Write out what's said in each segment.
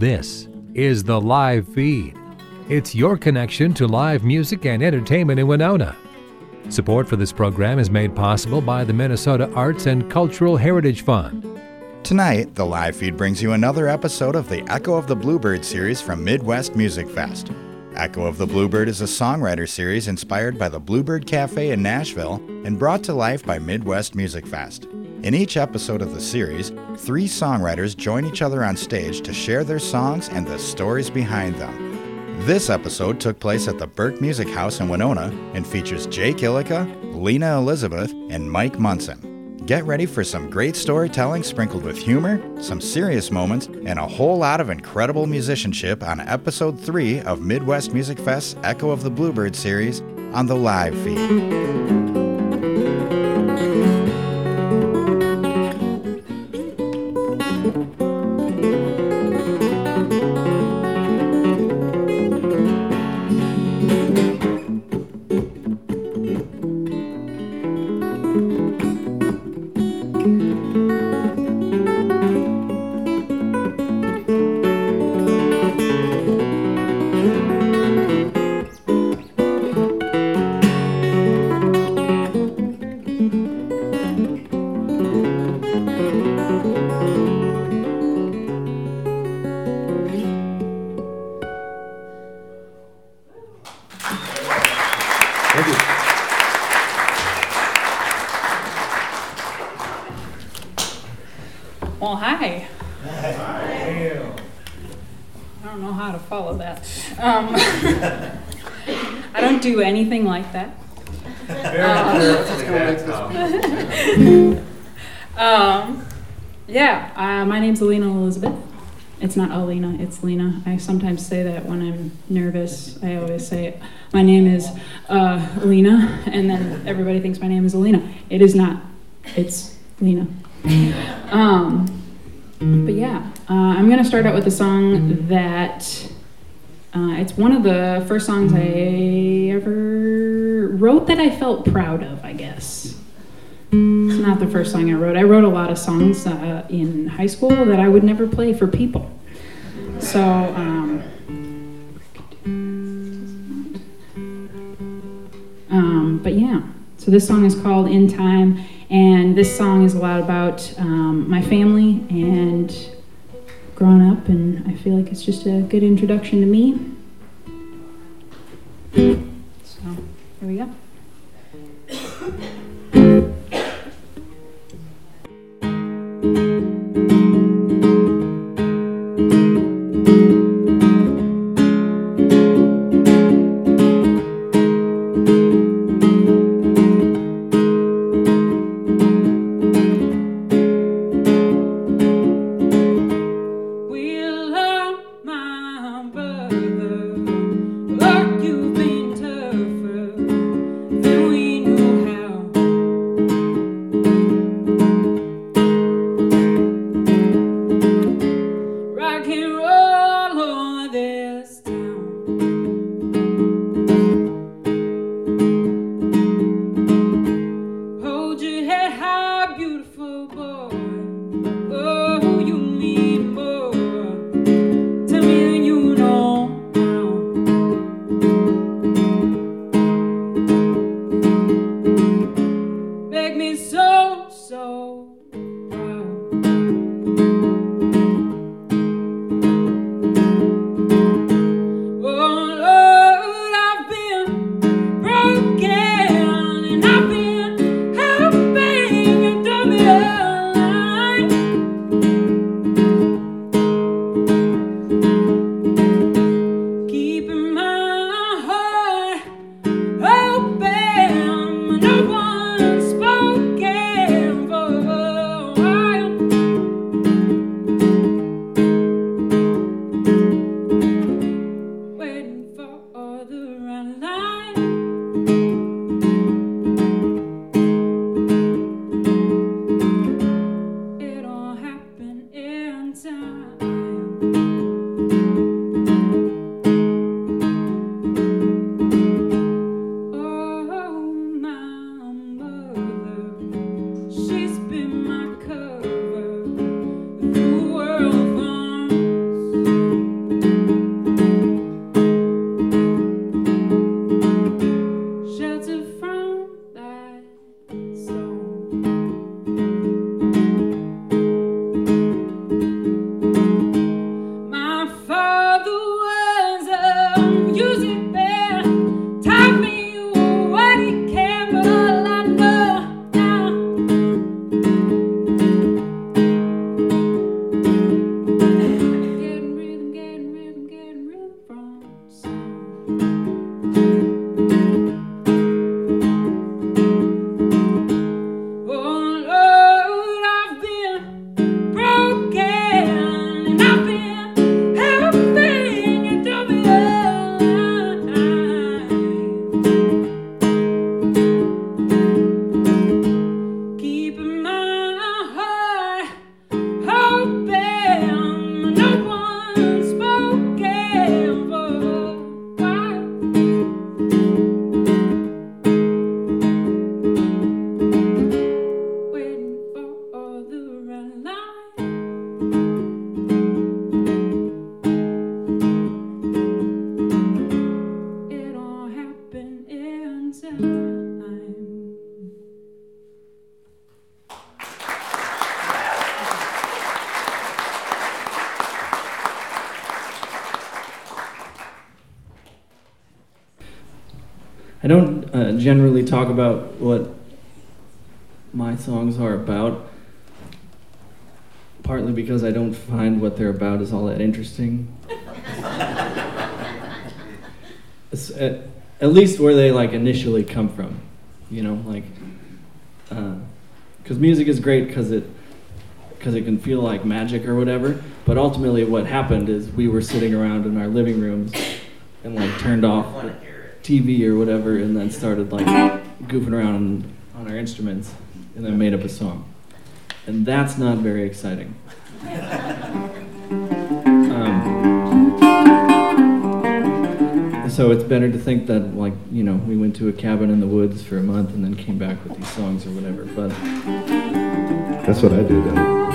This is the live feed. It's your connection to live music and entertainment in Winona. Support for this program is made possible by the Minnesota Arts and Cultural Heritage Fund. Tonight, the live feed brings you another episode of the Echo of the Bluebird series from Midwest Music Fest. Echo of the Bluebird is a songwriter series inspired by the Bluebird Cafe in Nashville and brought to life by Midwest Music Fest. In each episode of the series, three songwriters join each other on stage to share their songs and the stories behind them. This episode took place at the Burke Music House in Winona and features Jake Ilika, Lena Elizabeth, and Mike Munson. Get ready for some great storytelling sprinkled with humor, some serious moments, and a whole lot of incredible musicianship on episode 3 of Midwest Music Fest's Echo of the Bluebird series on the live feed. Everybody thinks my name is Alina. It is not, it's Lena. Um, but yeah, uh, I'm gonna start out with a song that uh, it's one of the first songs I ever wrote that I felt proud of. I guess it's not the first song I wrote. I wrote a lot of songs uh, in high school that I would never play for people. So. Um, um, but yeah, so this song is called In Time, and this song is a lot about um, my family and growing up, and I feel like it's just a good introduction to me. So, here we go. Generally talk about what my songs are about, partly because I don't find what they're about is all that interesting. at, at, least where they like initially come from, you know, like because uh, music is great because it because it can feel like magic or whatever. But ultimately, what happened is we were sitting around in our living rooms and like turned off TV or whatever, and then started like goofing around on our instruments, and then made up a song. And that's not very exciting. Um, so it's better to think that like you know we went to a cabin in the woods for a month and then came back with these songs or whatever. But that's what I did.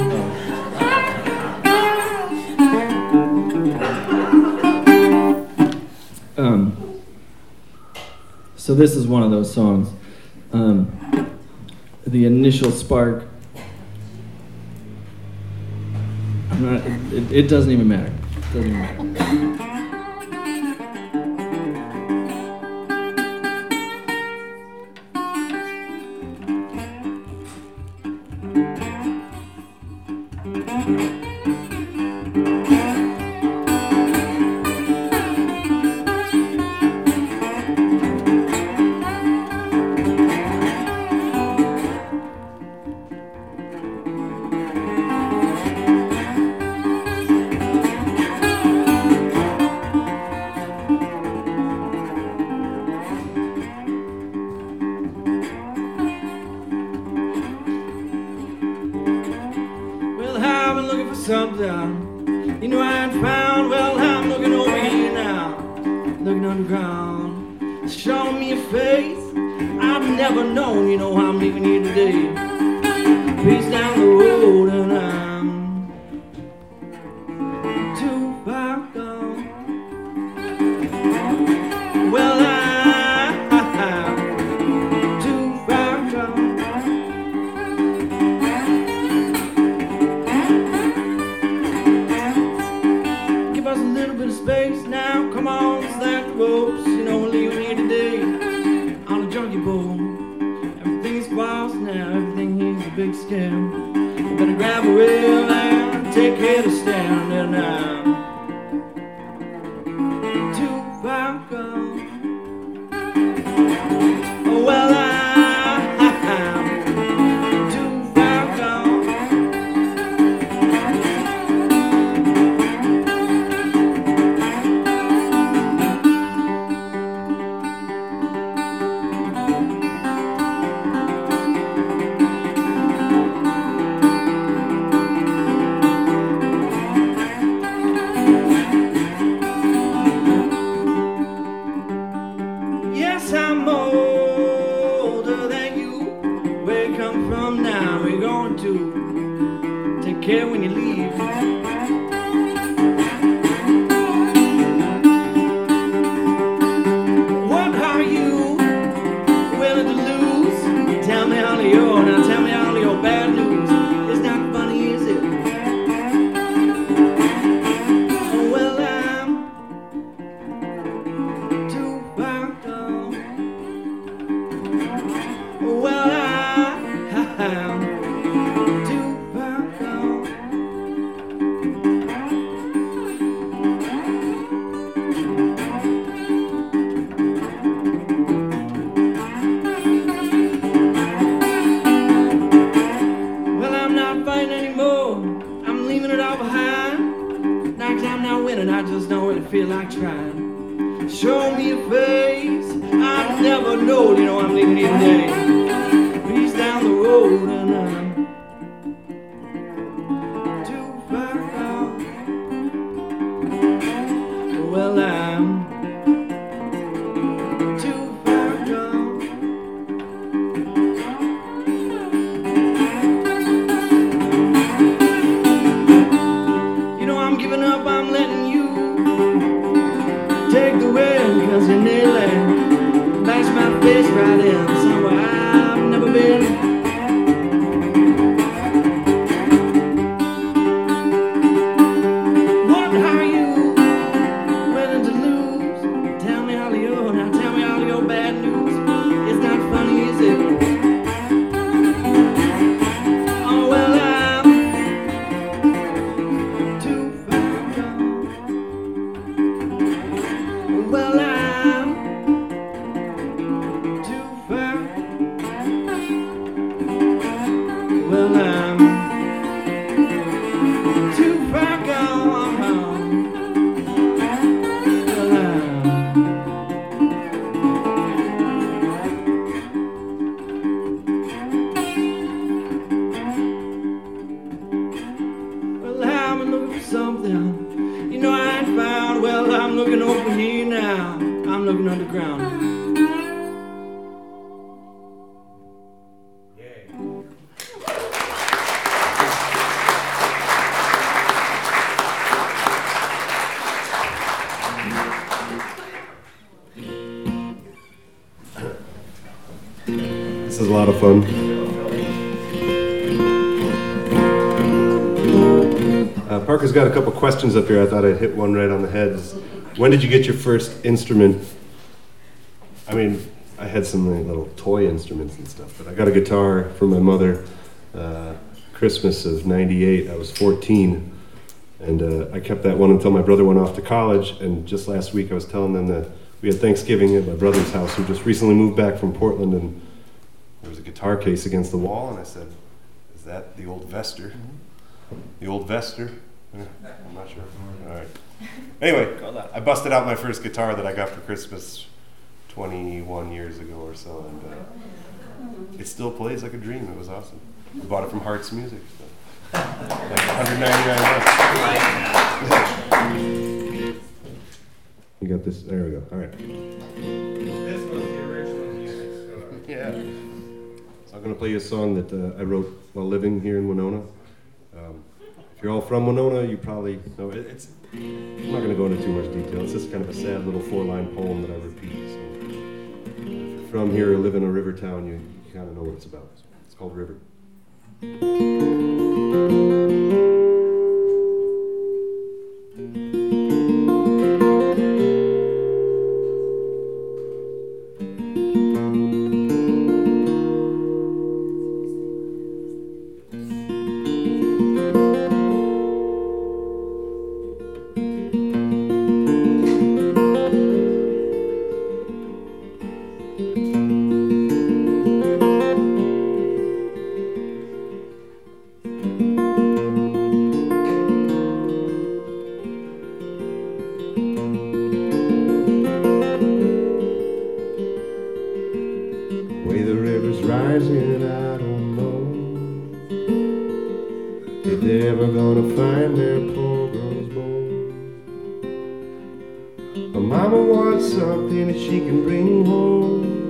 So this is one of those songs. Um, the initial spark. Not, it, it, doesn't even matter. It doesn't even matter. Questions up here. I thought I'd hit one right on the head. When did you get your first instrument? I mean, I had some little toy instruments and stuff, but I got a guitar from my mother. Uh, Christmas of '98. I was 14, and uh, I kept that one until my brother went off to college. And just last week, I was telling them that we had Thanksgiving at my brother's house, who just recently moved back from Portland, and there was a guitar case against the wall, and I said, "Is that the old Vester? The old Vester?" I'm not sure. All right. Anyway, I busted out my first guitar that I got for Christmas 21 years ago or so, and uh, it still plays like a dream. It was awesome. I bought it from Hardt's Music. So. Like 199 bucks. You got this. There we go. All right. This was the original music. Yeah. So I'm going to play you a song that uh, I wrote while living here in Winona. If you're all from Winona, you probably know it. It's, I'm not going to go into too much detail. It's just kind of a sad little four-line poem that I repeat. So if you're from here or live in a river town, you, you kind of know what it's about. It's called River. They're never gonna find that poor girl's boy. But mama wants something that she can bring home.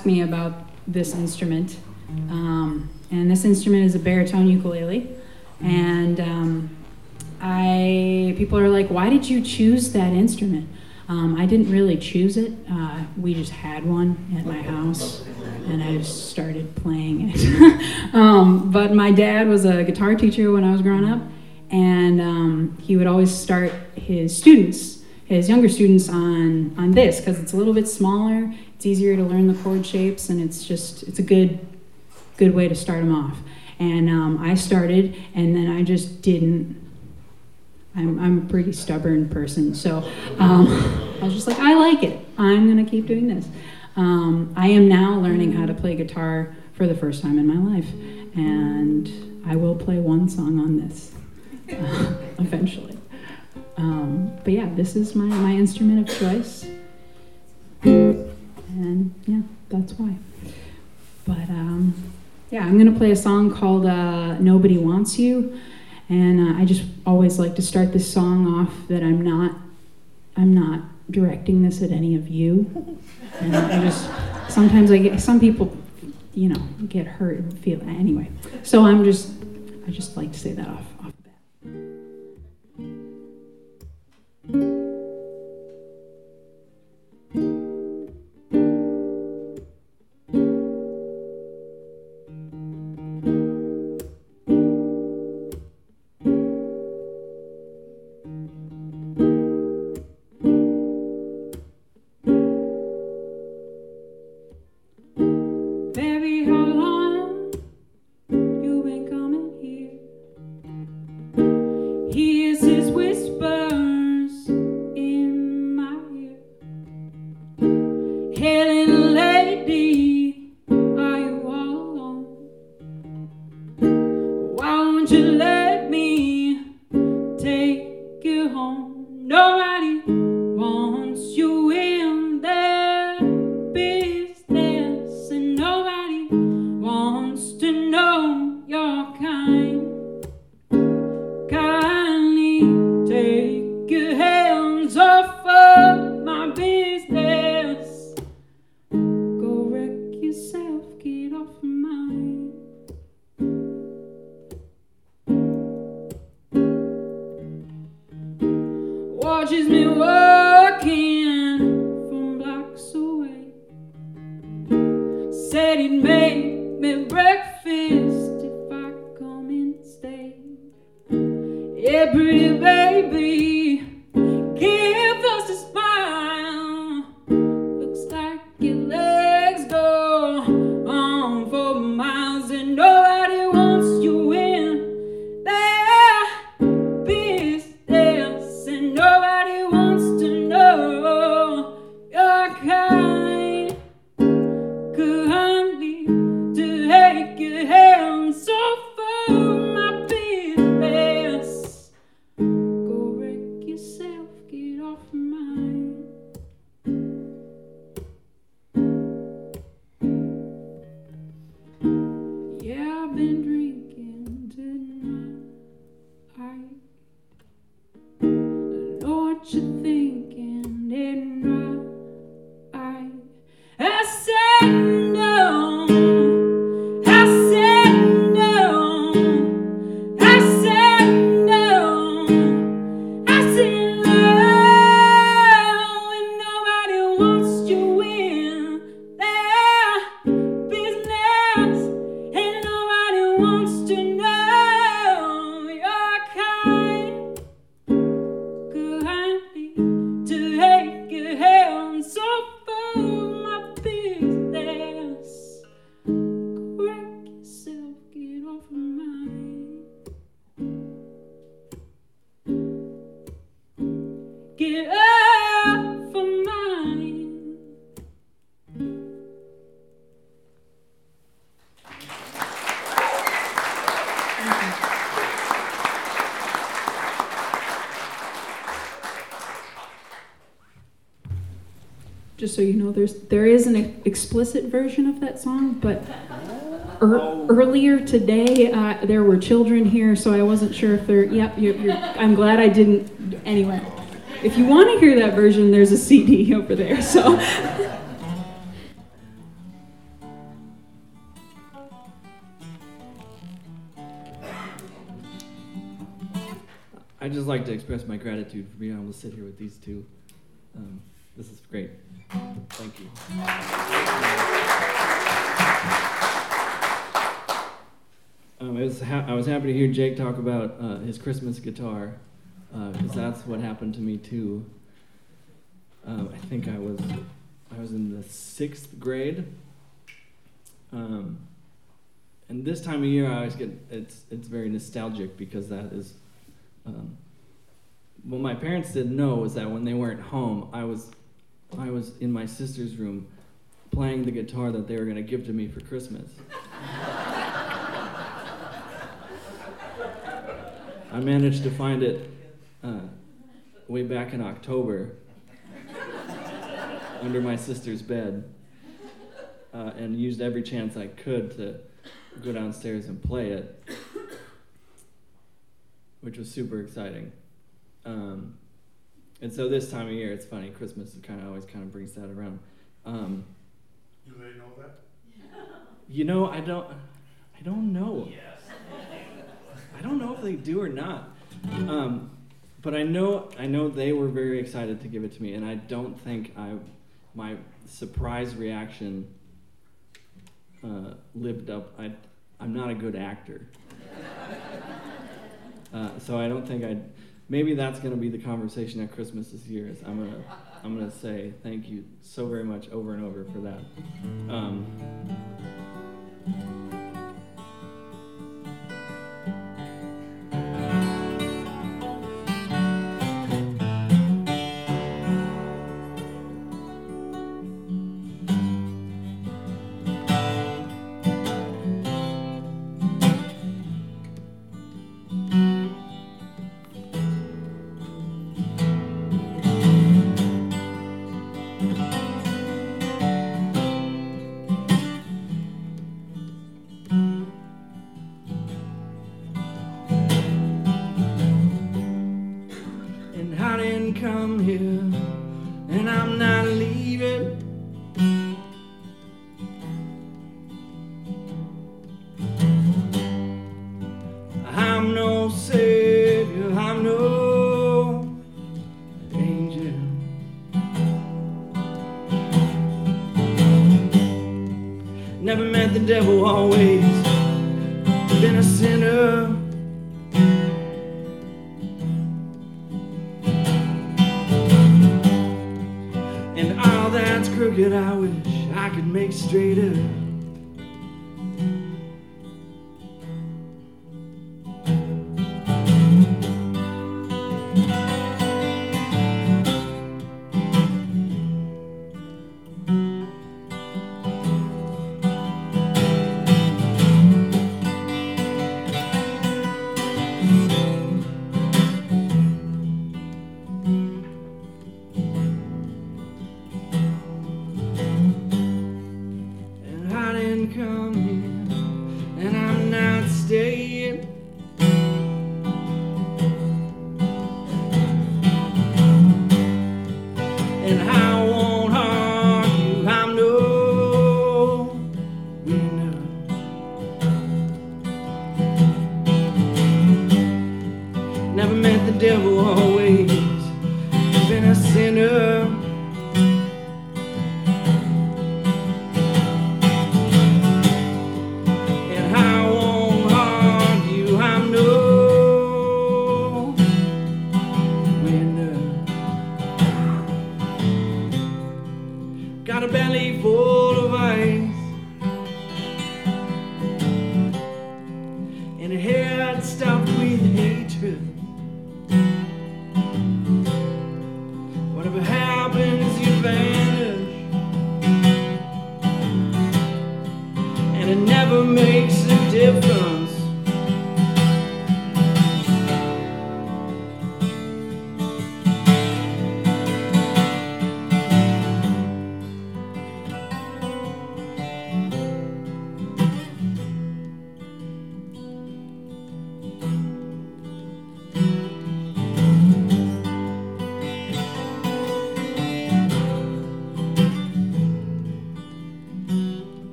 Ask me about this instrument. Um, and this instrument is a baritone ukulele. And um, I people are like, why did you choose that instrument? Um, I didn't really choose it. Uh, we just had one at my house, and I just started playing it. um, but my dad was a guitar teacher when I was growing up, and um, he would always start his students, his younger students, on on this because it's a little bit smaller. It's easier to learn the chord shapes, and it's just it's a good good way to start them off. And um, I started, and then I just didn't I'm, I'm a pretty stubborn person, so um, I was just like, I like it. I'm gonna keep doing this. Um, I am now learning how to play guitar for the first time in my life, and I will play one song on this uh, eventually. Um, but yeah, this is my, my instrument of choice, and yeah, that's why. But um, yeah, I'm gonna play a song called uh, "Nobody Wants You." And uh, I just always like to start this song off that I'm not, I'm not directing this at any of you. And I just, sometimes I get, some people, you know, get hurt and feel, anyway. So I'm just, I just like to say that off, off the bat thank you just so you know, there's there is an explicit version of that song, but er, earlier today uh, there were children here, so I wasn't sure if they're. Yep, you're, you're, I'm glad I didn't. Anyway, if you want to hear that version, there's a CD over there. So. I just like to express my gratitude for being able to sit here with these two um, this is great. Thank you. Um, it was ha- I was happy to hear Jake talk about uh, his Christmas guitar, because that's what happened to me too. Um, I think I was I was in the sixth grade. Um, and this time of year, I always get it's it's very nostalgic because that is. Um, what my parents didn't know was that when they weren't home, I was I was in my sister's room playing the guitar that they were going to give to me for Christmas. I managed to find it uh, way back in October under my sister's bed uh, and used every chance I could to go downstairs and play it, which was super exciting. Um, and so this time of year, it's funny. Christmas kind of always kind of brings that around. Um, Do they know that? you know, I don't, I don't know. Yes. I don't know if they do or not. Um, but I know, I know they were very excited to give it to me, and I don't think I, my surprise reaction uh, lived up. I, I'm not a good actor, uh, so I don't think I. Maybe that's going to be the conversation at Christmas this year. Is I'm gonna, I'm gonna say thank you so very much over and over for that. Um,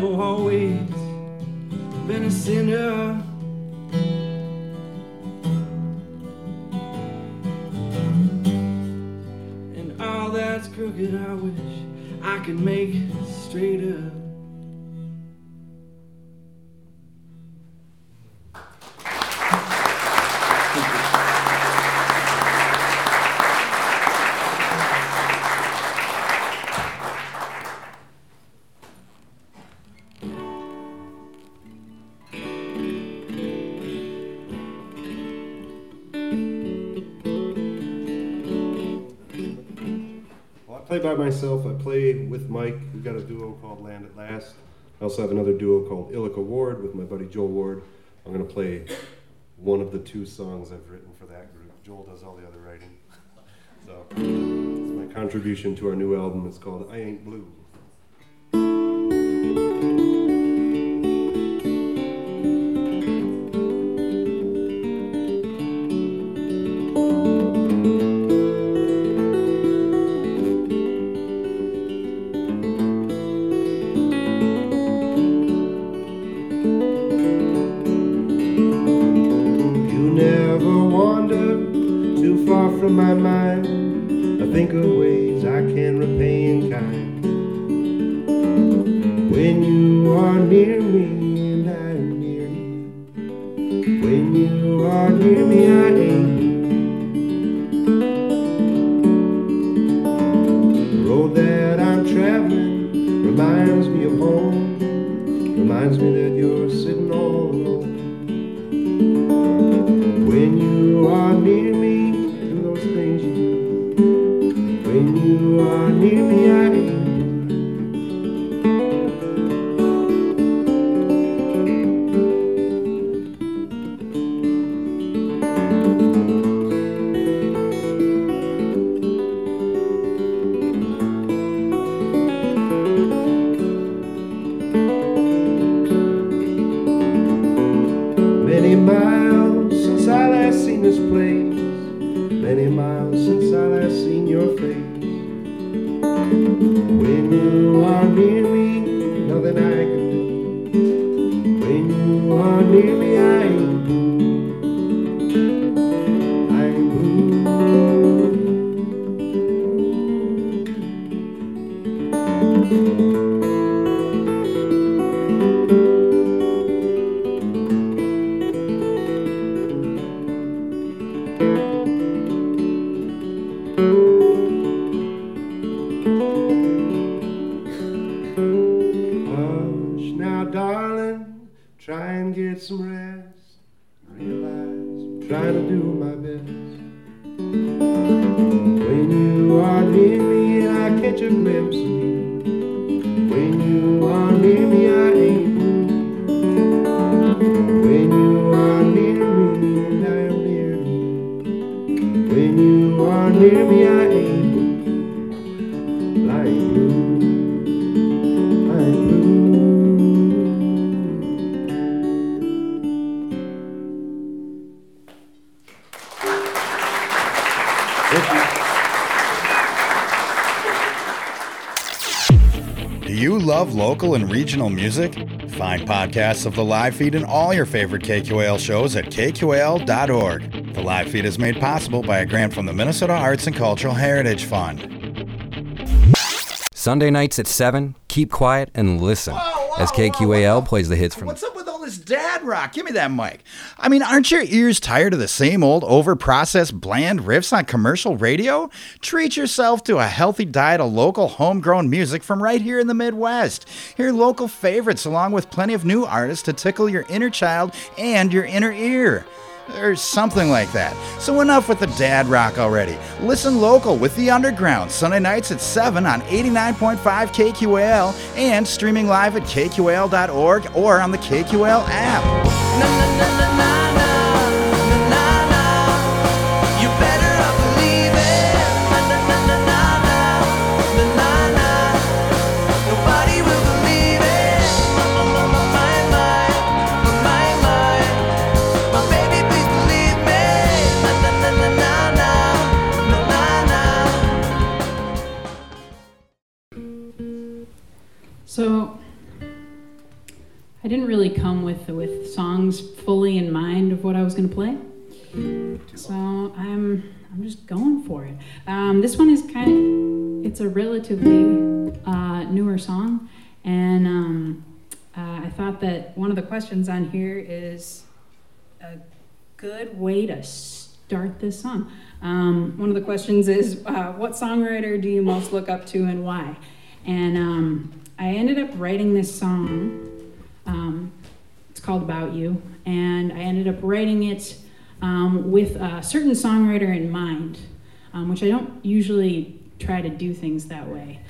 devil always myself. I play with Mike. We've got a duo called Land at Last. I also have another duo called Ilika Ward with my buddy Joel Ward. I'm going to play one of the two songs I've written for that group. Joel does all the other writing. So, it's my contribution to our new album. It's called I Ain't Blue. From my mind. I think of ways I can repay in kind. When you are near me and I am near you. When you are near me, I blue. The road that I'm traveling reminds me of home. Reminds me that you're sitting local and regional music? Find podcasts of the live feed and all your favorite KQAL shows at kqal.org. The live feed is made possible by a grant from the Minnesota Arts and Cultural Heritage Fund. Sunday nights at 7, keep quiet and listen as KQAL plays the hits from What's up with all this dad rock? Give me that mic. I mean, aren't your ears tired of the same old over-processed bland riffs on commercial radio? Treat yourself to a healthy diet of local homegrown music from right here in the Midwest. Hear local favorites along with plenty of new artists to tickle your inner child and your inner ear. Or something like that. So enough with the dad rock already. Listen local with The Underground, Sunday nights at 7 on 89.5 KQAL and streaming live at kqal.org or on the KQAL app. Questions on here is a good way to start this song. Um, one of the questions is, uh, what songwriter do you most look up to and why? And um, I ended up writing this song. Um, it's called About You, and I ended up writing it um, with a certain songwriter in mind, um, which I don't usually try to do things that way,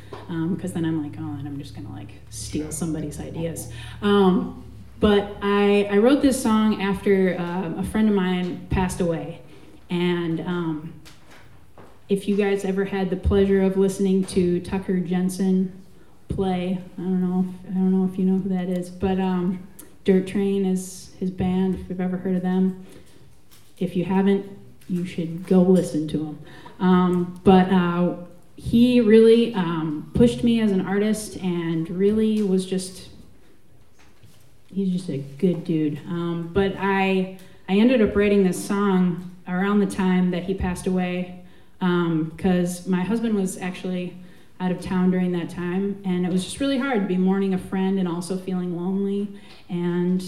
because then I'm like, oh, and I'm just gonna like steal somebody's ideas. Um, but I, I wrote this song after uh, a friend of mine passed away. And um, if you guys ever had the pleasure of listening to Tucker Jensen play, I don't know, if, I don't know if you know who that is, but um, Dirt Train is his band. If you've ever heard of them, if you haven't, you should go listen to them. Um, but uh, he really um, pushed me as an artist and really was just he's just a good dude. Um, but I I ended up writing this song around the time that he passed away because um, my husband was actually out of town during that time, and it was just really hard to be mourning a friend and also feeling lonely. And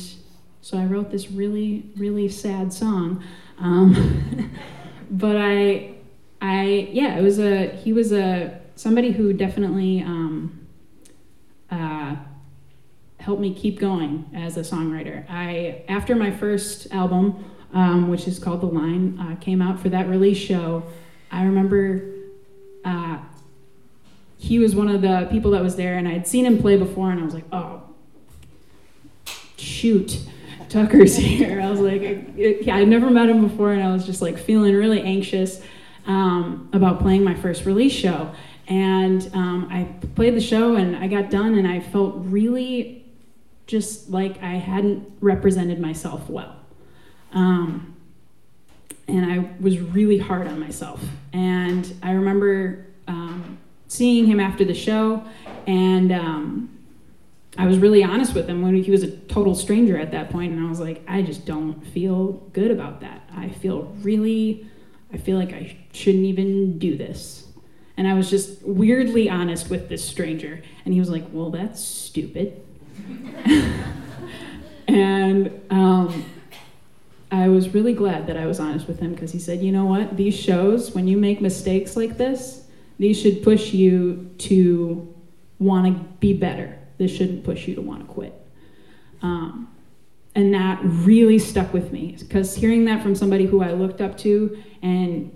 so I wrote this really really sad song. Um, but I I yeah it was a he was a somebody who definitely. Um, uh, helped me keep going as a songwriter. I after my first album, um, which is called The Line, uh, came out for that release show. I remember uh, he was one of the people that was there, and I had seen him play before, and I was like, oh, shoot. Tucker's here. I was like, I'd never met him before, and I was just like feeling really anxious um, about playing my first release show. And um, I played the show, and I got done, and I felt really just like I hadn't represented myself well. Um, and I was really hard on myself. And I remember um, seeing him after the show, and um, I was really honest with him when he was a total stranger at that point, and I was like, I just don't feel good about that. I feel really, I feel like I shouldn't even do this. And I was just weirdly honest with this stranger, and he was like, Well, that's stupid. and um, I was really glad that I was honest with him because he said, you know what, these shows, when you make mistakes like this, these should push you to want to be better. This shouldn't push you to want to quit. Um, and that really stuck with me because hearing that from somebody who I looked up to and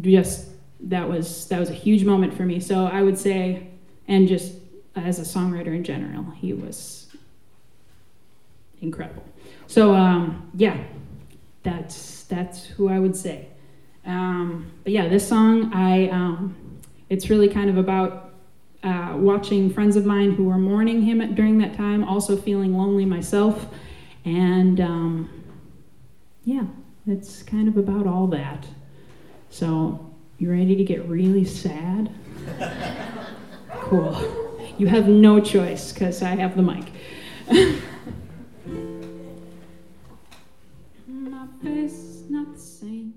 just that was that was a huge moment for me. So I would say, and just as a songwriter in general. He was incredible. So um, yeah, that's that's who I would say. Um, but yeah, this song I um, it's really kind of about uh, watching friends of mine who were mourning him during that time, also feeling lonely myself, and um, yeah, it's kind of about all that. So you ready to get really sad? cool. You have no choice because I have the mic. My face is not the same.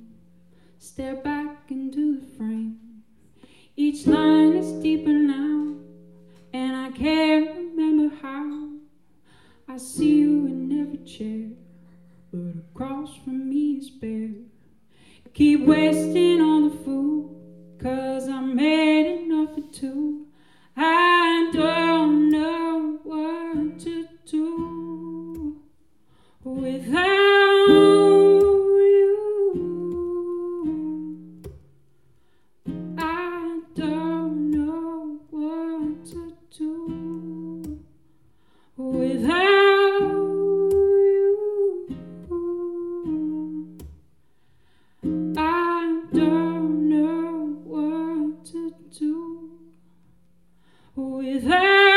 Stare back into the frame. Each line is deeper now, and I can't remember how. I see you in every chair, but across from me is bare. Keep wasting on the food, cause I made enough for two. I don't know what to do without you. I don't know what to do without without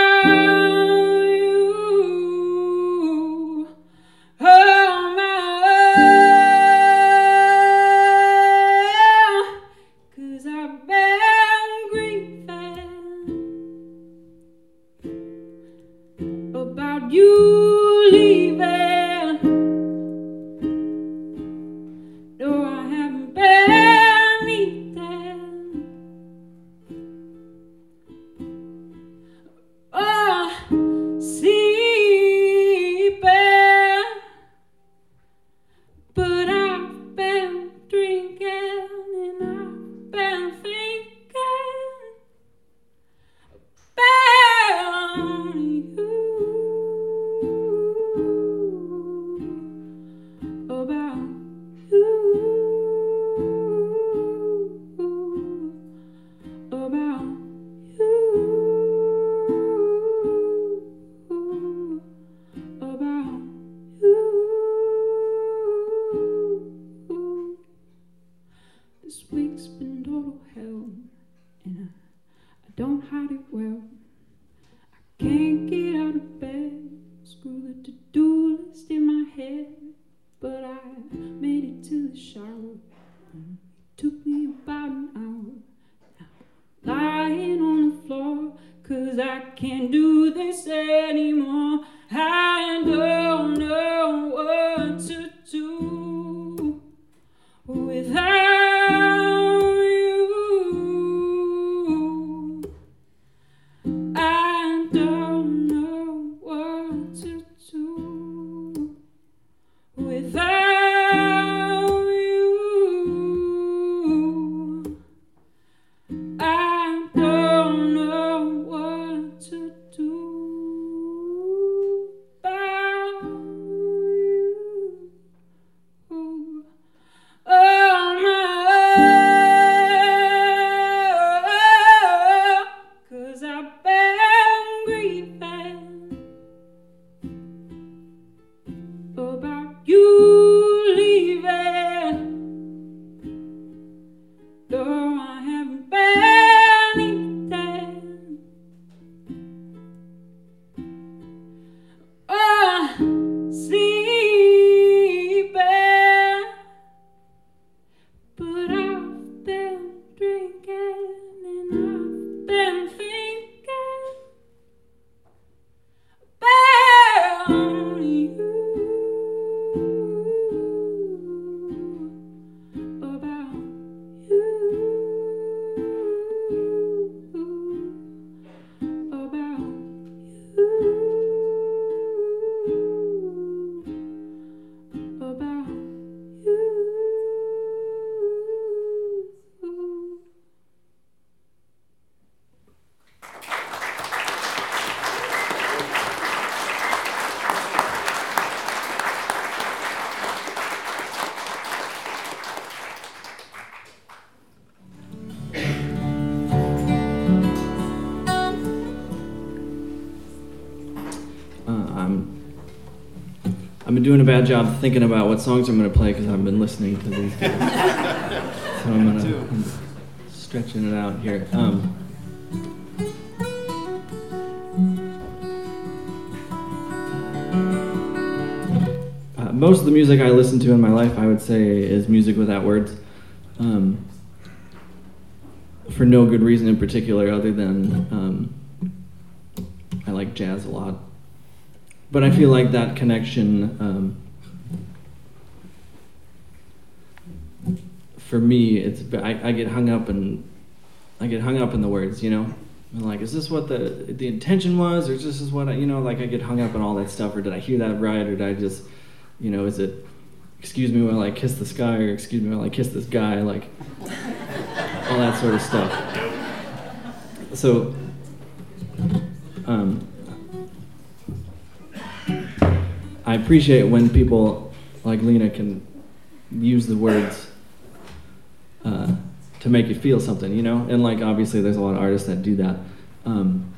doing a bad job thinking about what songs I'm going to play because I've been listening to these. guys. so I'm going to stretching it out here. Um, uh, most of the music I listen to in my life, I would say, is music without words. Um, for no good reason in particular, other than um, I like jazz a lot. But I feel like that connection, um, for me, it's I, I get hung up and I get hung up in the words, you know. Like, is this what the the intention was, or is this is what I, you know? Like I get hung up on all that stuff, or did I hear that right, or did I just, you know, is it, excuse me while I kiss the sky, or excuse me while I kiss this guy, like all that sort of stuff. So, um, I appreciate when people like Lena can use the words uh, to make you feel something, you know? And like, obviously, there's a lot of artists that do that. Um,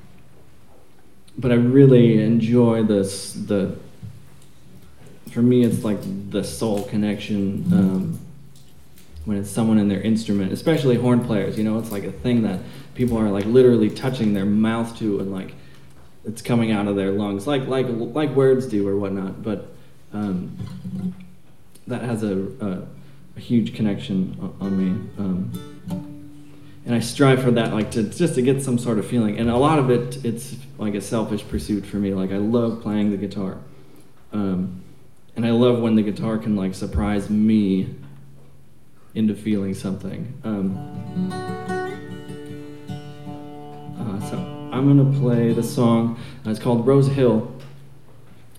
but I really enjoy this, the, for me, it's like the soul connection um, when it's someone in their instrument, especially horn players, you know? It's like a thing that people are like literally touching their mouth to and like, it's coming out of their lungs, like like like words do or whatnot. But um, that has a, a, a huge connection on, me, um, and I strive for that, like to just to get some sort of feeling. And a lot of it, it's like a selfish pursuit for me. Like I love playing the guitar, um, and I love when the guitar can like surprise me into feeling something. Um, uh, so I'm gonna play the song. Uh, it's called Rose Hill.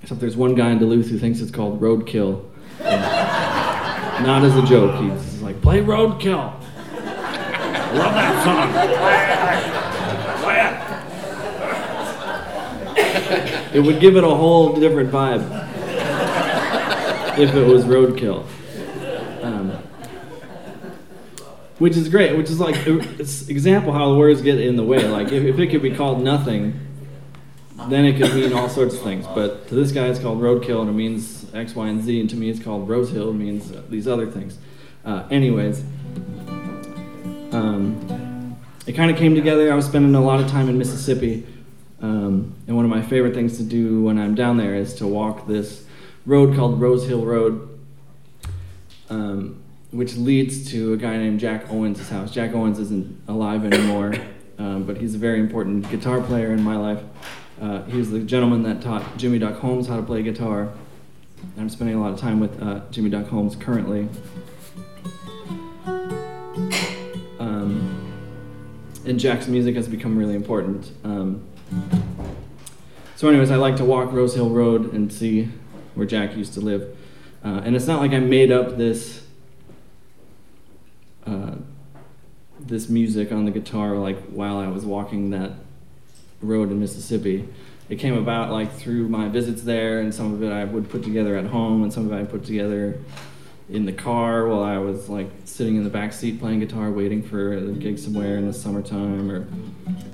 Except there's one guy in Duluth who thinks it's called Roadkill. Not as a joke. He's like, play Roadkill. I love that song. It would give it a whole different vibe if it was Roadkill. Um, which is great. Which is like it's example how the words get in the way. Like if, if it could be called nothing, then it could mean all sorts of things. But to this guy, it's called roadkill, and it means X, Y, and Z. And to me, it's called Rose Hill, it means these other things. Uh, anyways, um, it kind of came together. I was spending a lot of time in Mississippi, um, and one of my favorite things to do when I'm down there is to walk this road called Rose Hill Road, um, which leads to a guy named Jack Owens' house. Jack Owens isn't alive anymore, um, but he's a very important guitar player in my life. Uh, he was the gentleman that taught Jimmy Duck Holmes how to play guitar. I'm spending a lot of time with uh, Jimmy Duck Holmes currently. Um, and Jack's music has become really important. Um, so, anyways, I like to walk Rose Hill Road and see where Jack used to live. Uh, and it's not like I made up this uh, this music on the guitar like while I was walking that road in Mississippi. It came about like through my visits there, and some of it I would put together at home, and some of it I put together in the car while I was like sitting in the back seat playing guitar, waiting for a gig somewhere in the summertime, or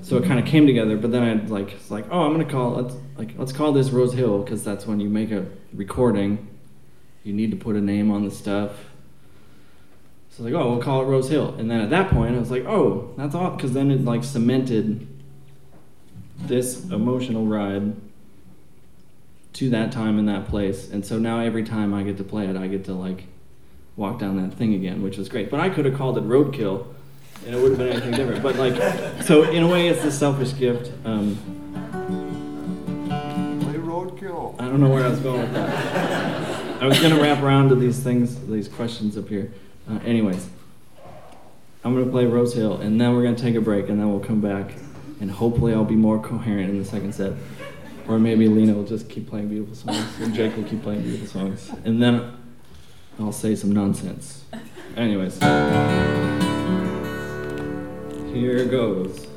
so it kind of came together. But then I'd like it's like, oh, I'm gonna call let's like let's call this Rose Hill because that's when you make a recording, you need to put a name on the stuff. So I was like, oh, we'll call it Rose Hill. And then at that point, I was like, oh, that's off because then it like cemented this emotional ride to that time and that place. And so now every time I get to play it, I get to like walk down that thing again, which was great. But I could have called it Roadkill, and it would have been anything different. But like, so in a way, it's a selfish gift. Um, Play roadkill. I don't know where I was going with that. I was gonna wrap around to these things, these questions up here. Uh, anyways, I'm gonna play Rose Hill, and then we're gonna take a break, and then we'll come back, and hopefully I'll be more coherent in the second set, or maybe Lena will just keep playing beautiful songs, and Jake will keep playing beautiful songs, and then I'll say some nonsense. Anyways, here goes.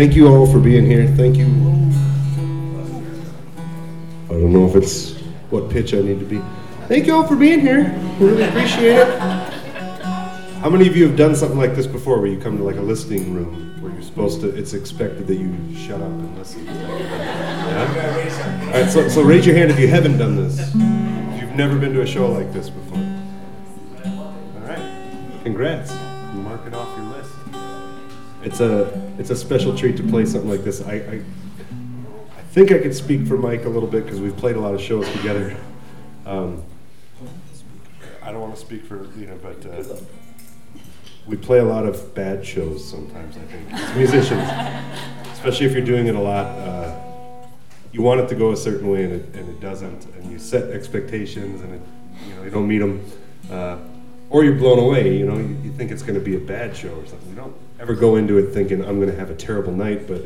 Thank you all for being here. Thank you. I don't know if it's what pitch I need to be. Thank you all for being here. Really appreciate it. How many of you have done something like this before where you come to like a listening room where you're supposed to, it's expected that you shut up and listen? Yeah? All right, so, so raise your hand if you haven't done this. If you've never been to a show like this before. All right, congrats. Mark it off your list. It's a, it's a special treat to play something like this. I, I, I think I could speak for Mike a little bit because we've played a lot of shows together. Um, I don't want to speak for Lena, but uh, we play a lot of bad shows sometimes. I think as musicians, especially if you're doing it a lot, uh, you want it to go a certain way and it, and it doesn't, and you set expectations and it, you know you don't meet them, uh, or you're blown away. You know you, you think it's going to be a bad show or something. You don't ever go into it thinking I'm going to have a terrible night, but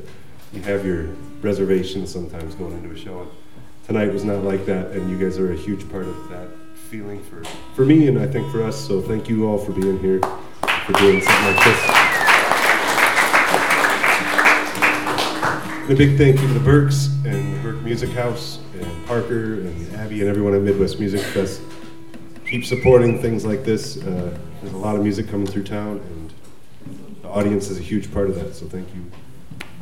you have your reservations sometimes going into a show. And tonight was not like that, and you guys are a huge part of that feeling for, for me and I think for us. So thank you all for being here, for doing something like this. And a big thank you to the Burks and the Burke Music House and Parker and Abby and everyone at Midwest Music Fest. Keep supporting things like this. Uh, there's a lot of music coming through town, audience is a huge part of that. So thank you.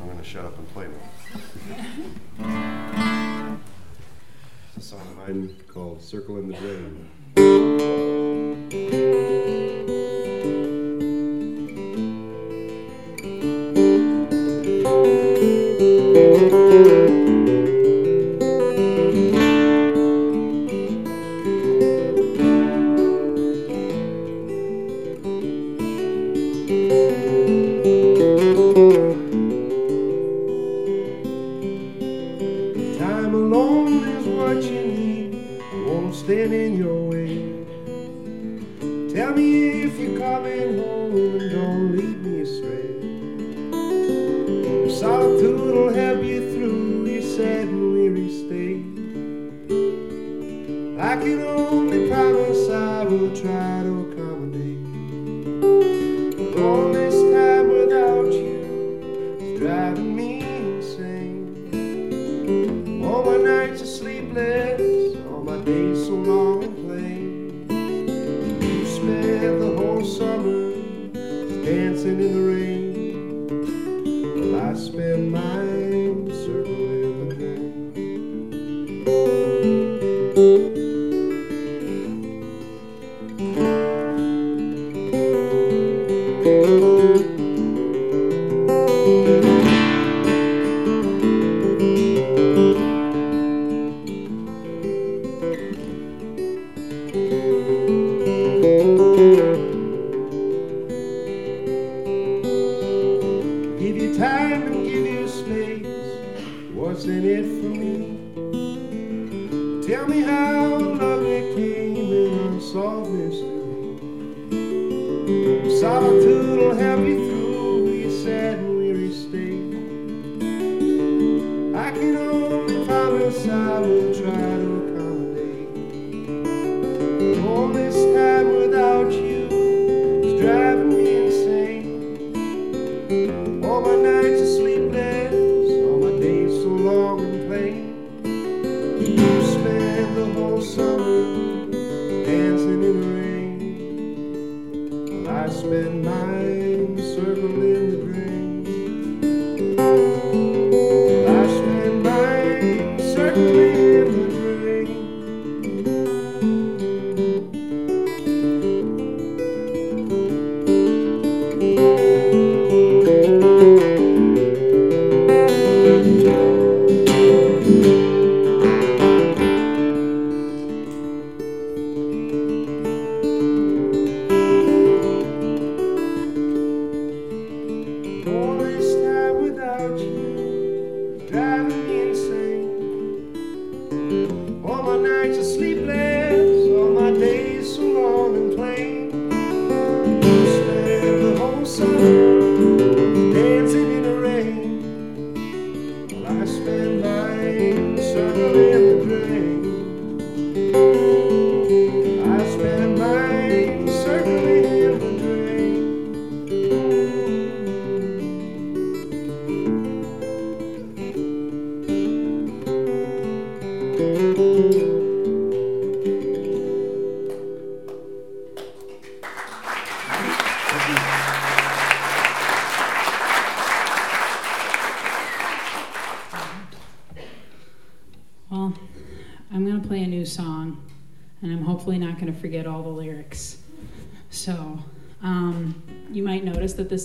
I'm going to shut up and play now. It's a song of mine called Circle in the Drain. Time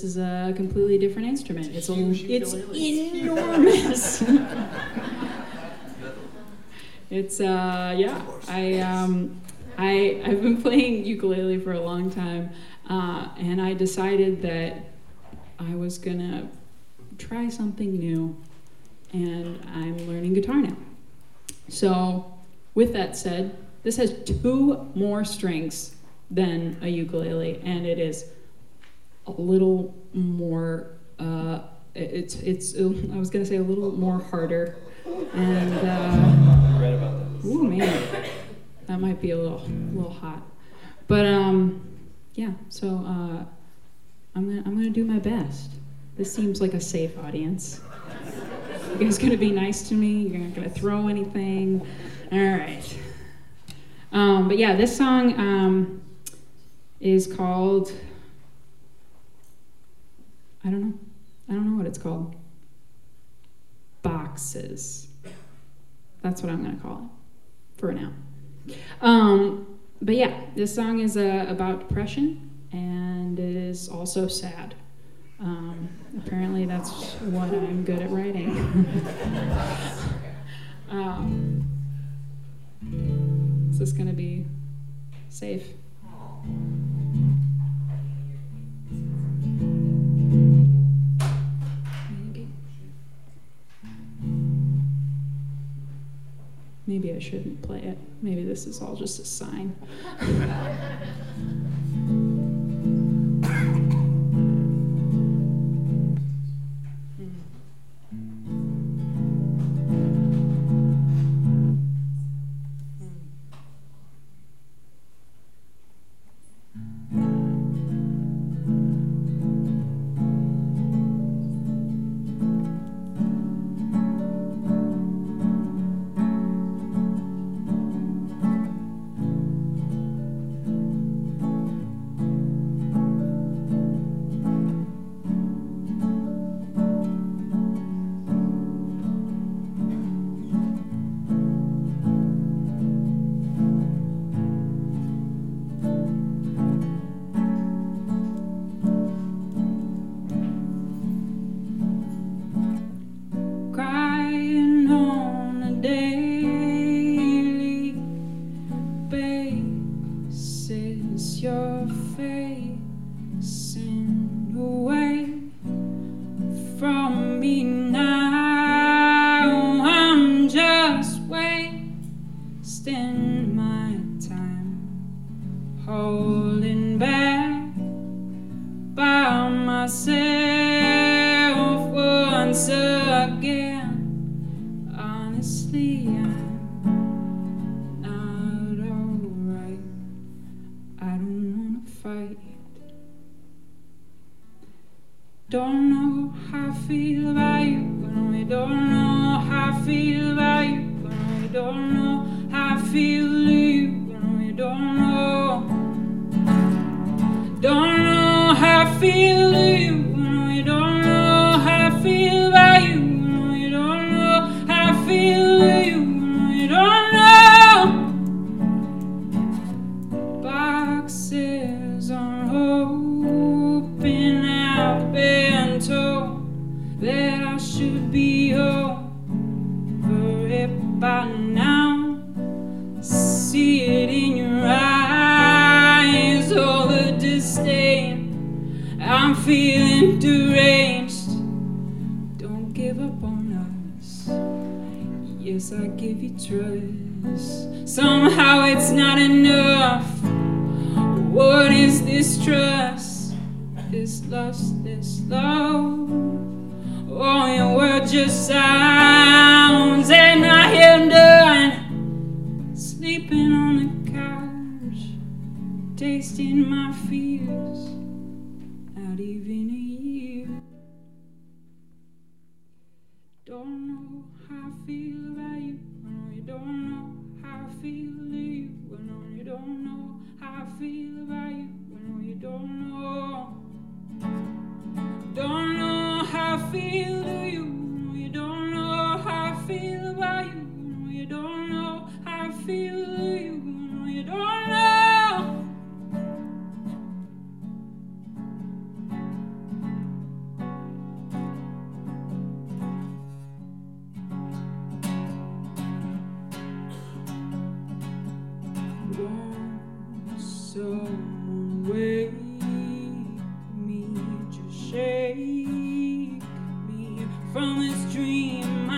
this is a completely different instrument. It's a, it's enormous. it's uh, yeah. I um, I I've been playing ukulele for a long time, uh, and I decided that I was gonna try something new, and I'm learning guitar now. So, with that said, this has two more strings than a ukulele, and it is a little more. Uh, it's it's. I was gonna say a little more harder, and uh, about ooh man, that might be a little little hot, but um, yeah. So uh, I'm gonna I'm gonna do my best. This seems like a safe audience. You guys gonna be nice to me? You're not gonna throw anything. All right. Um, but yeah, this song um, is called. I don't know. I don't know what it's called. Boxes. That's what I'm gonna call it for now. Um, but yeah, this song is uh, about depression and it is also sad. Um, apparently, that's what I'm good at writing. um, is this going to be safe? Maybe I shouldn't play it. Maybe this is all just a sign. from this dream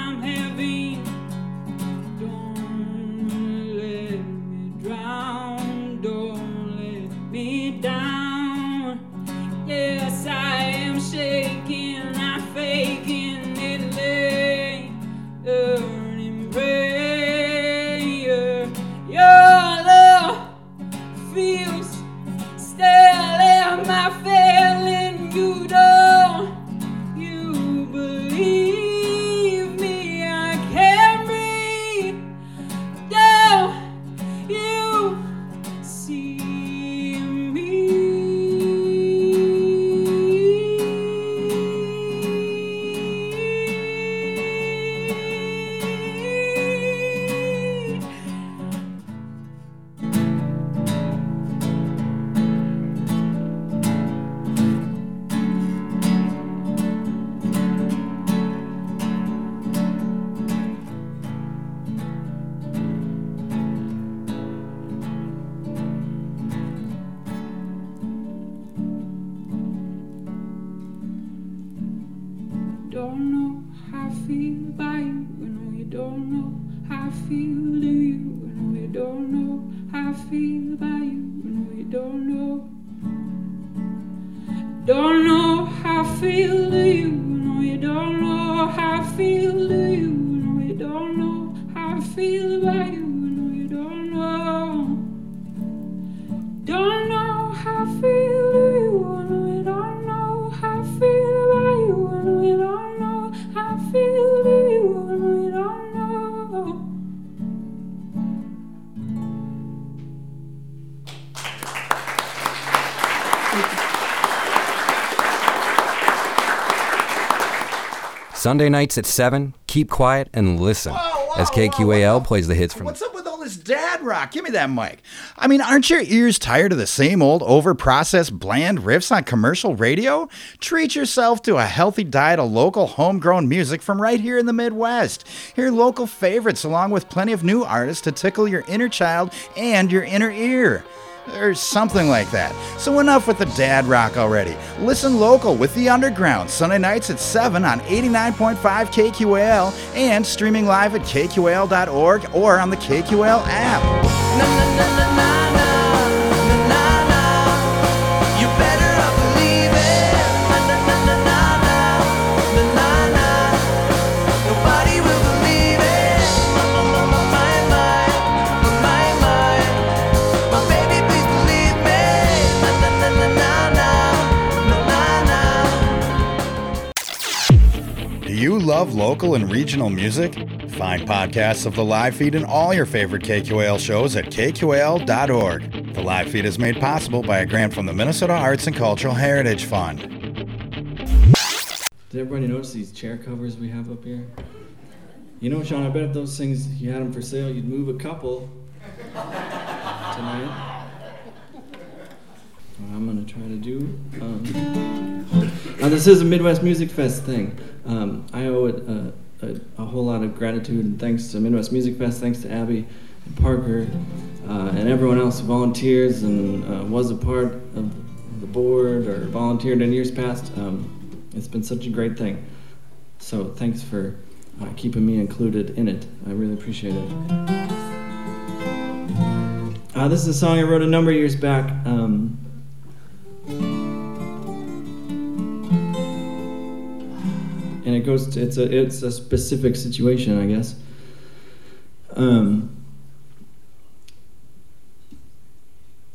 Sunday nights at 7, keep quiet and listen as KQAL plays the hits from What's up with all this dad rock? Give me that mic. I mean, aren't your ears tired of the same old over-processed bland riffs on commercial radio? Treat yourself to a healthy diet of local homegrown music from right here in the Midwest. Hear local favorites along with plenty of new artists to tickle your inner child and your inner ear. Or something like that. So enough with the dad rock already. Listen local with The Underground, Sunday nights at 7 on 89.5 KQAL and streaming live at kqal.org or on the KQAL app. You love local and regional music? Find podcasts of the live feed and all your favorite KQAL shows at kqal.org. The live feed is made possible by a grant from the Minnesota Arts and Cultural Heritage Fund. Did everybody notice these chair covers we have up here? You know, Sean, I bet if those things you had them for sale, you'd move a couple tonight. What I'm gonna try to do. Um, now, this is a Midwest Music Fest thing. Um, I owe it a, a, a whole lot of gratitude and thanks to Midwest Music Fest, thanks to Abby and Parker uh, and everyone else who volunteers and uh, was a part of the board or volunteered in years past. Um, it's been such a great thing. So thanks for uh, keeping me included in it. I really appreciate it. Uh, this is a song I wrote a number of years back. Um, it goes to, it's a it's a specific situation, I guess. Um,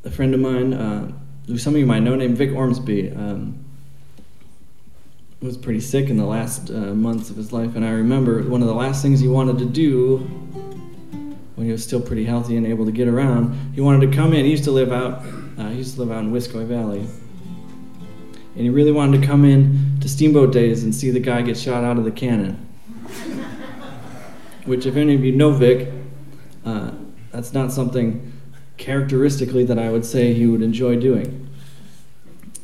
a friend of mine, uh, some of you might know, named Vic Ormsby, um, was pretty sick in the last uh, months of his life, and I remember one of the last things he wanted to do when he was still pretty healthy and able to get around. He wanted to come in. He used to live out. Uh, he used to live out in Wiscoy Valley, and he really wanted to come in to Steamboat Days and see the guy get shot out of the cannon. Which, if any of you know Vic, uh, that's not something characteristically that I would say he would enjoy doing.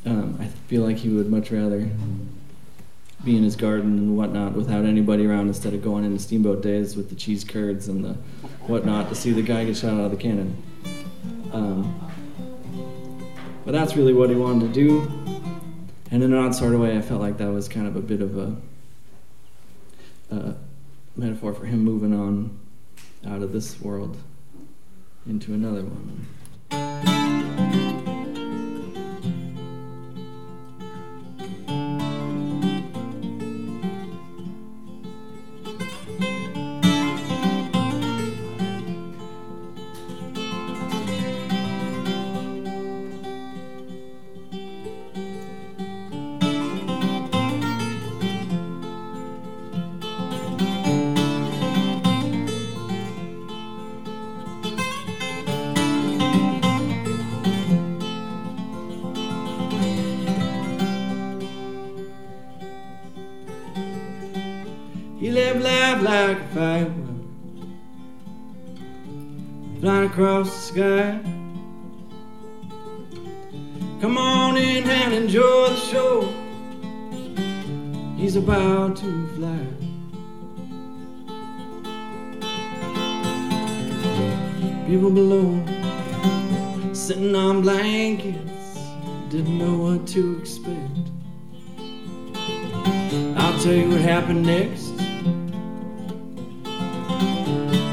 Um, I feel like he would much rather be in his garden and whatnot without anybody around instead of going into steamboat days with the cheese curds and the whatnot to see the guy get shot out of the cannon. Um, but that's really what he wanted to do. And in an odd sort of way, I felt like that was kind of a bit of a, a metaphor for him moving on out of this world into another one. Come on in and enjoy the show. He's about to fly. People below, sitting on blankets, didn't know what to expect. I'll tell you what happened next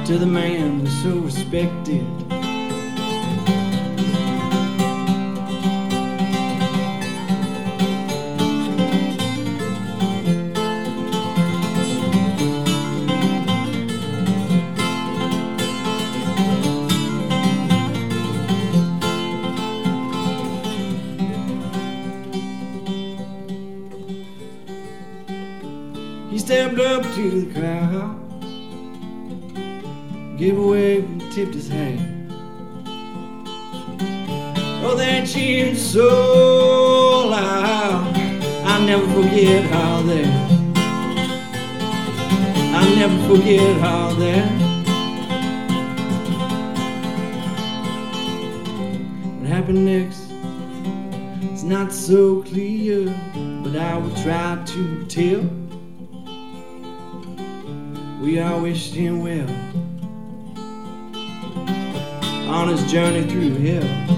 to the man so respected. Journey through hell.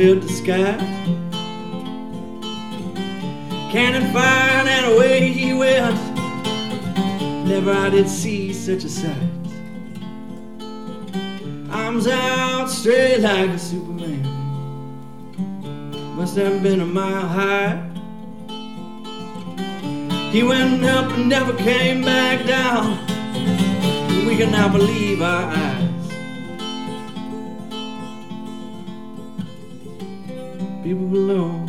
Filled the sky. Cannon fired and away he went. Never I did see such a sight. Arms out straight like a Superman. Must have been a mile high. He went up and never came back down. We can now believe our eyes. Below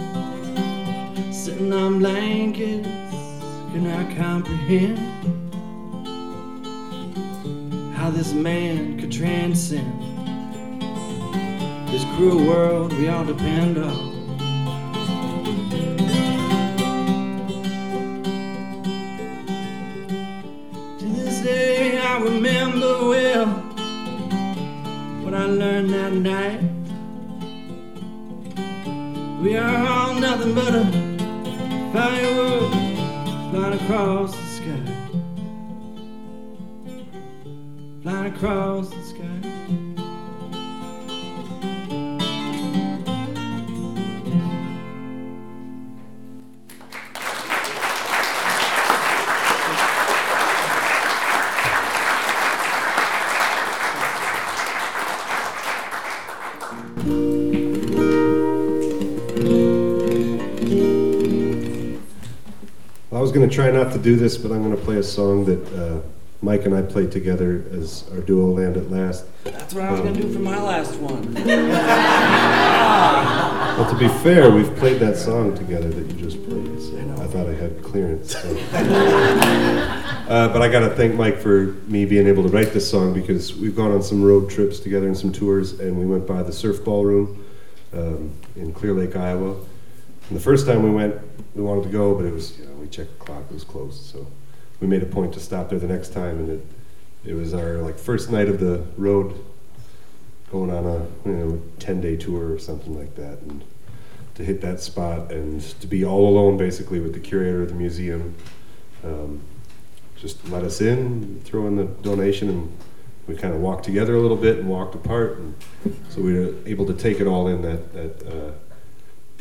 sitting on blankets can I comprehend how this man could transcend this cruel world we all depend on. We are all nothing but a firework flying across the sky. Flying across the sky. To try not to do this, but I'm going to play a song that uh, Mike and I played together as our duo Land at Last. That's what I was Um, gonna do for my last one. Well, to be fair, we've played that song together that you just played, so I thought I had clearance. so. uh, but I got to thank Mike for me being able to write this song because we've gone on some road trips together and some tours, and we went by the Surf Ballroom um, in Clear Lake, Iowa. And the first time we went, we wanted to go, but it was, you know, we checked the clock, it was closed, so we made a point to stop there the next time, and it, it was our like first night of the road going on a you know 10 day tour or something like that and to hit that spot and to be all alone basically with the curator of the museum um, just let us in throw in the donation and we kind of walked together a little bit and walked apart and so we were able to take it all in that, that uh,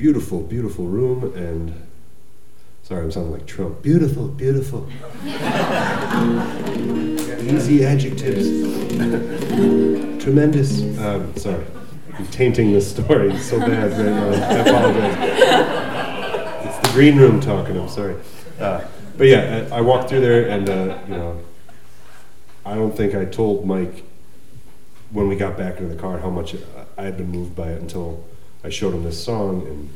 beautiful beautiful room and sorry i'm sounding like trump beautiful beautiful easy adjectives Tremendous. Um, sorry, I'm tainting the story so bad right now. I apologize. It's the green room talking. I'm sorry. Uh, but yeah, I, I walked through there, and uh, you know, I don't think I told Mike when we got back into the car how much I had been moved by it until I showed him this song, and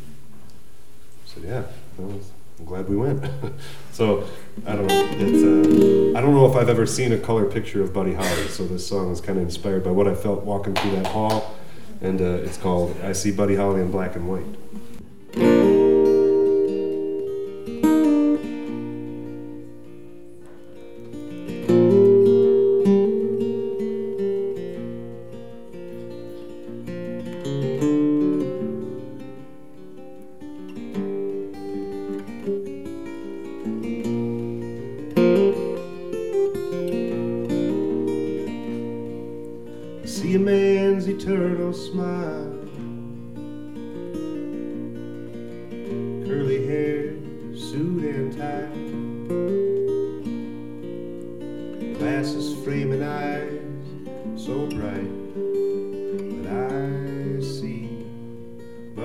said, "Yeah, well, I'm glad we went." so I don't know. It's uh, I don't know if I've ever seen a color picture of Buddy Holly. So this song is kind of inspired by what I felt walking through that hall, and uh, it's called "I See Buddy Holly in Black and White."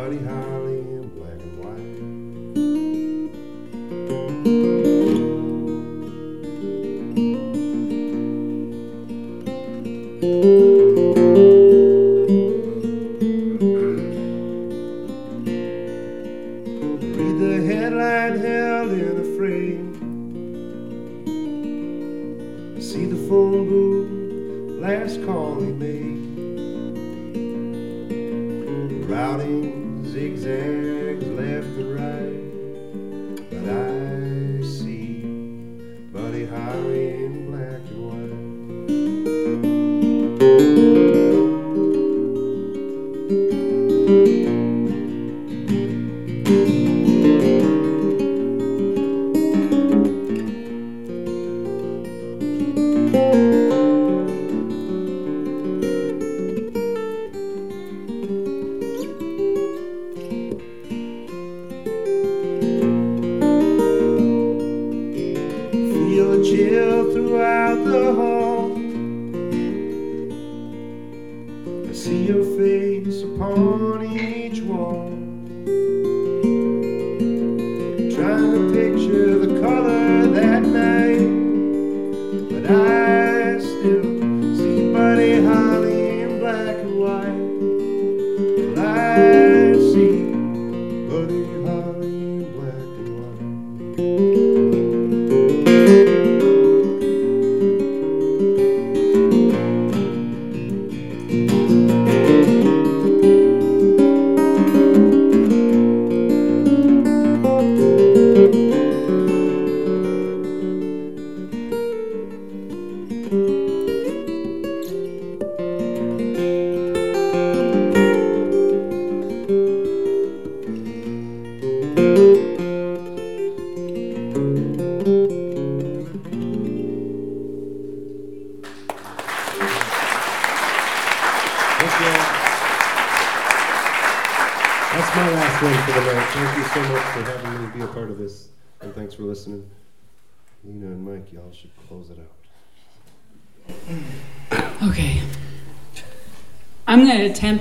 Buddy Holly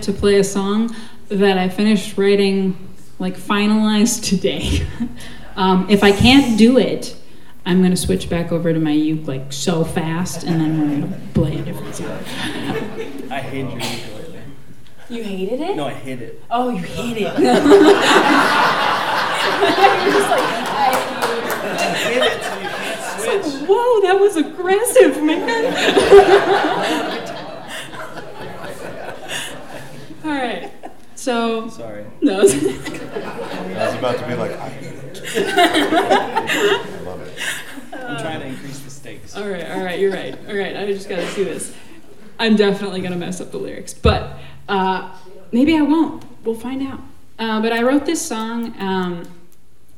to play a song that I finished writing, like finalized today. um, if I can't do it, I'm gonna switch back over to my uke like so fast, and then we're gonna play a different song. I hate your ukulele. You hated it? No, I hate it. Oh, you hate it. You're just like, I hate it so you can't switch. Whoa, that was aggressive, man. All right. So. Sorry. No. I was about to be like, I hate it. I love it. I'm trying to increase the stakes. All right, all right, you're right. All right, I just gotta do this. I'm definitely gonna mess up the lyrics, but uh, maybe I won't. We'll find out. Uh, but I wrote this song. Um,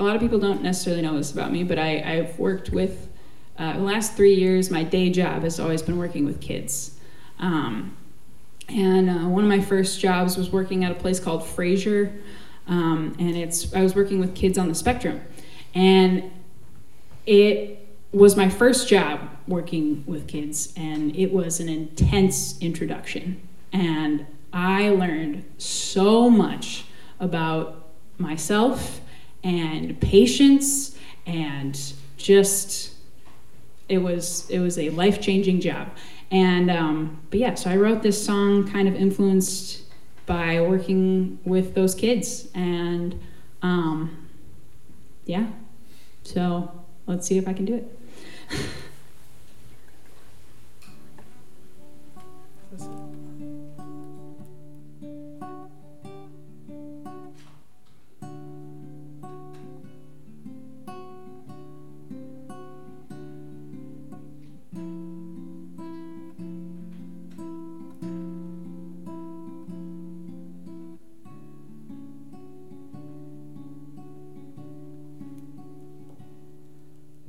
a lot of people don't necessarily know this about me, but I, I've worked with, uh, the last three years, my day job has always been working with kids. Um, and uh, one of my first jobs was working at a place called Fraser, um, and it's I was working with kids on the spectrum, and it was my first job working with kids, and it was an intense introduction, and I learned so much about myself and patience and just it was it was a life changing job and um, but yeah, so I wrote this song kind of influenced by working with those kids, and um, yeah, so let's see if I can do it.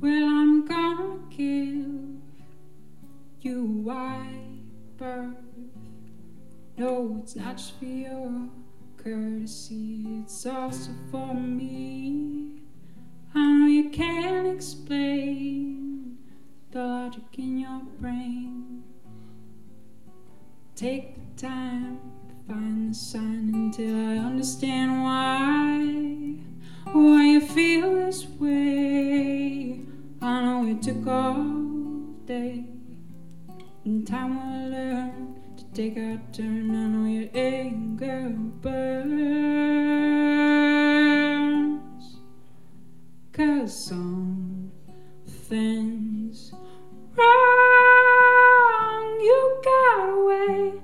Well, I'm gonna give you wide berth. No, it's not just for your courtesy, it's also for me. I know you can't explain the logic in your brain. Take the time to find the sign until I understand why. Why you feel this way. I know it took all day. And time will learn to take our turn. I know your anger burns. Cause something's wrong. You got away.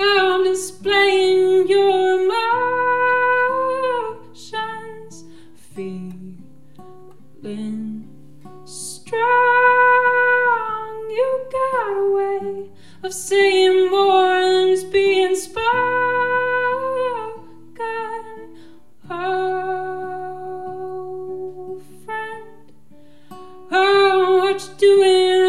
I'm displaying your emotions. Feeling strong. You got a way of saying more than just being spoken. Oh, friend. Oh, what you doing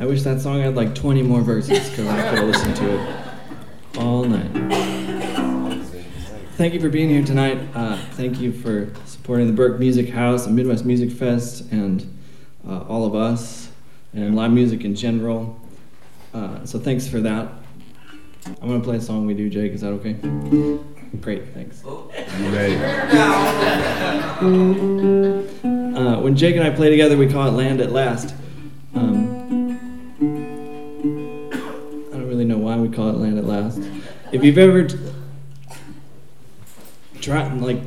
I wish that song had like 20 more verses because I could have listened to it all night. Thank you for being here tonight. Uh, thank you for supporting the Burke Music House and Midwest Music Fest and uh, all of us and live music in general. Uh, so thanks for that. I'm going to play a song we do, Jake. Is that okay? Great, thanks. Uh, when Jake and I play together, we call it Land at Last. If you've ever t- tried, like,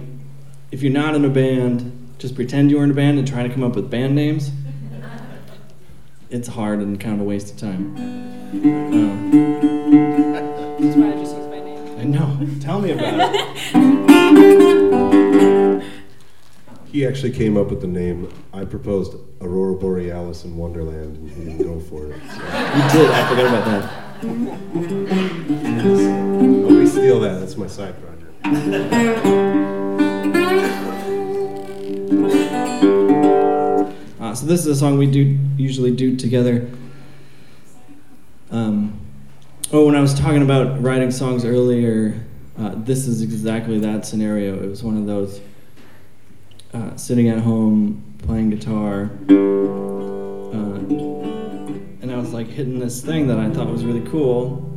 if you're not in a band, just pretend you're in a band and try to come up with band names. It's hard and kind of a waste of time. Um, That's why I just use my name. I know. Tell me about it. He actually came up with the name. I proposed Aurora Borealis in Wonderland, and he didn't go for it. So. You did. I forgot about that. Nobody steal that. That's my side project. Uh, so this is a song we do usually do together. Um, oh, when I was talking about writing songs earlier, uh, this is exactly that scenario. It was one of those uh, sitting at home playing guitar, uh, was like hitting this thing that I thought was really cool.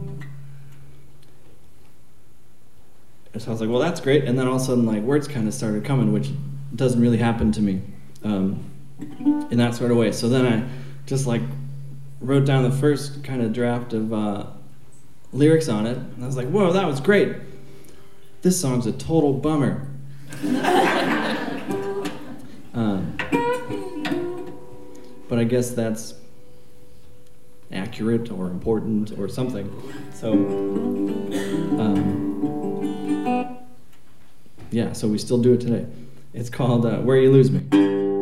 So I was like, well, that's great. And then all of a sudden, like words kind of started coming, which doesn't really happen to me. Um, in that sort of way. So then I just like wrote down the first kind of draft of uh, lyrics on it, and I was like, "Whoa, that was great! This song's a total bummer." um, but I guess that's accurate or important or something. So, um, yeah, so we still do it today. It's called uh, "Where You Lose Me."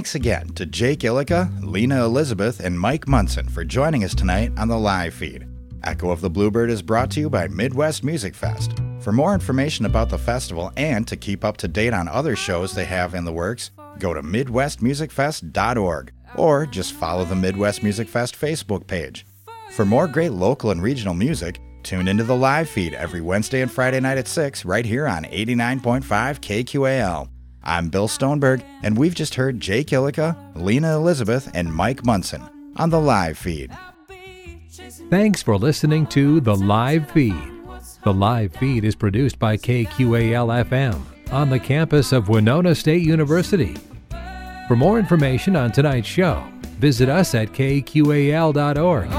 Thanks again to Jake Ilika, Lena Elizabeth, and Mike Munson for joining us tonight on the live feed. Echo of the Bluebird is brought to you by Midwest Music Fest. For more information about the festival and to keep up to date on other shows they have in the works, go to MidwestMusicFest.org or just follow the Midwest Music Fest Facebook page. For more great local and regional music, tune into the live feed every Wednesday and Friday night at 6 right here on 89.5 KQAL. I'm Bill Stoneberg, and we've just heard Jake Ilika, Lena Elizabeth, and Mike Munson on the live feed. Thanks for listening to The Live Feed. The live feed is produced by KQAL FM on the campus of Winona State University. For more information on tonight's show, visit us at kqal.org.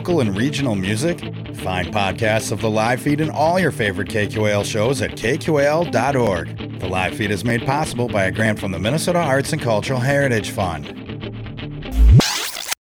local and regional music? Find podcasts of the live feed and all your favorite KQAL shows at kqal.org. The live feed is made possible by a grant from the Minnesota Arts and Cultural Heritage Fund.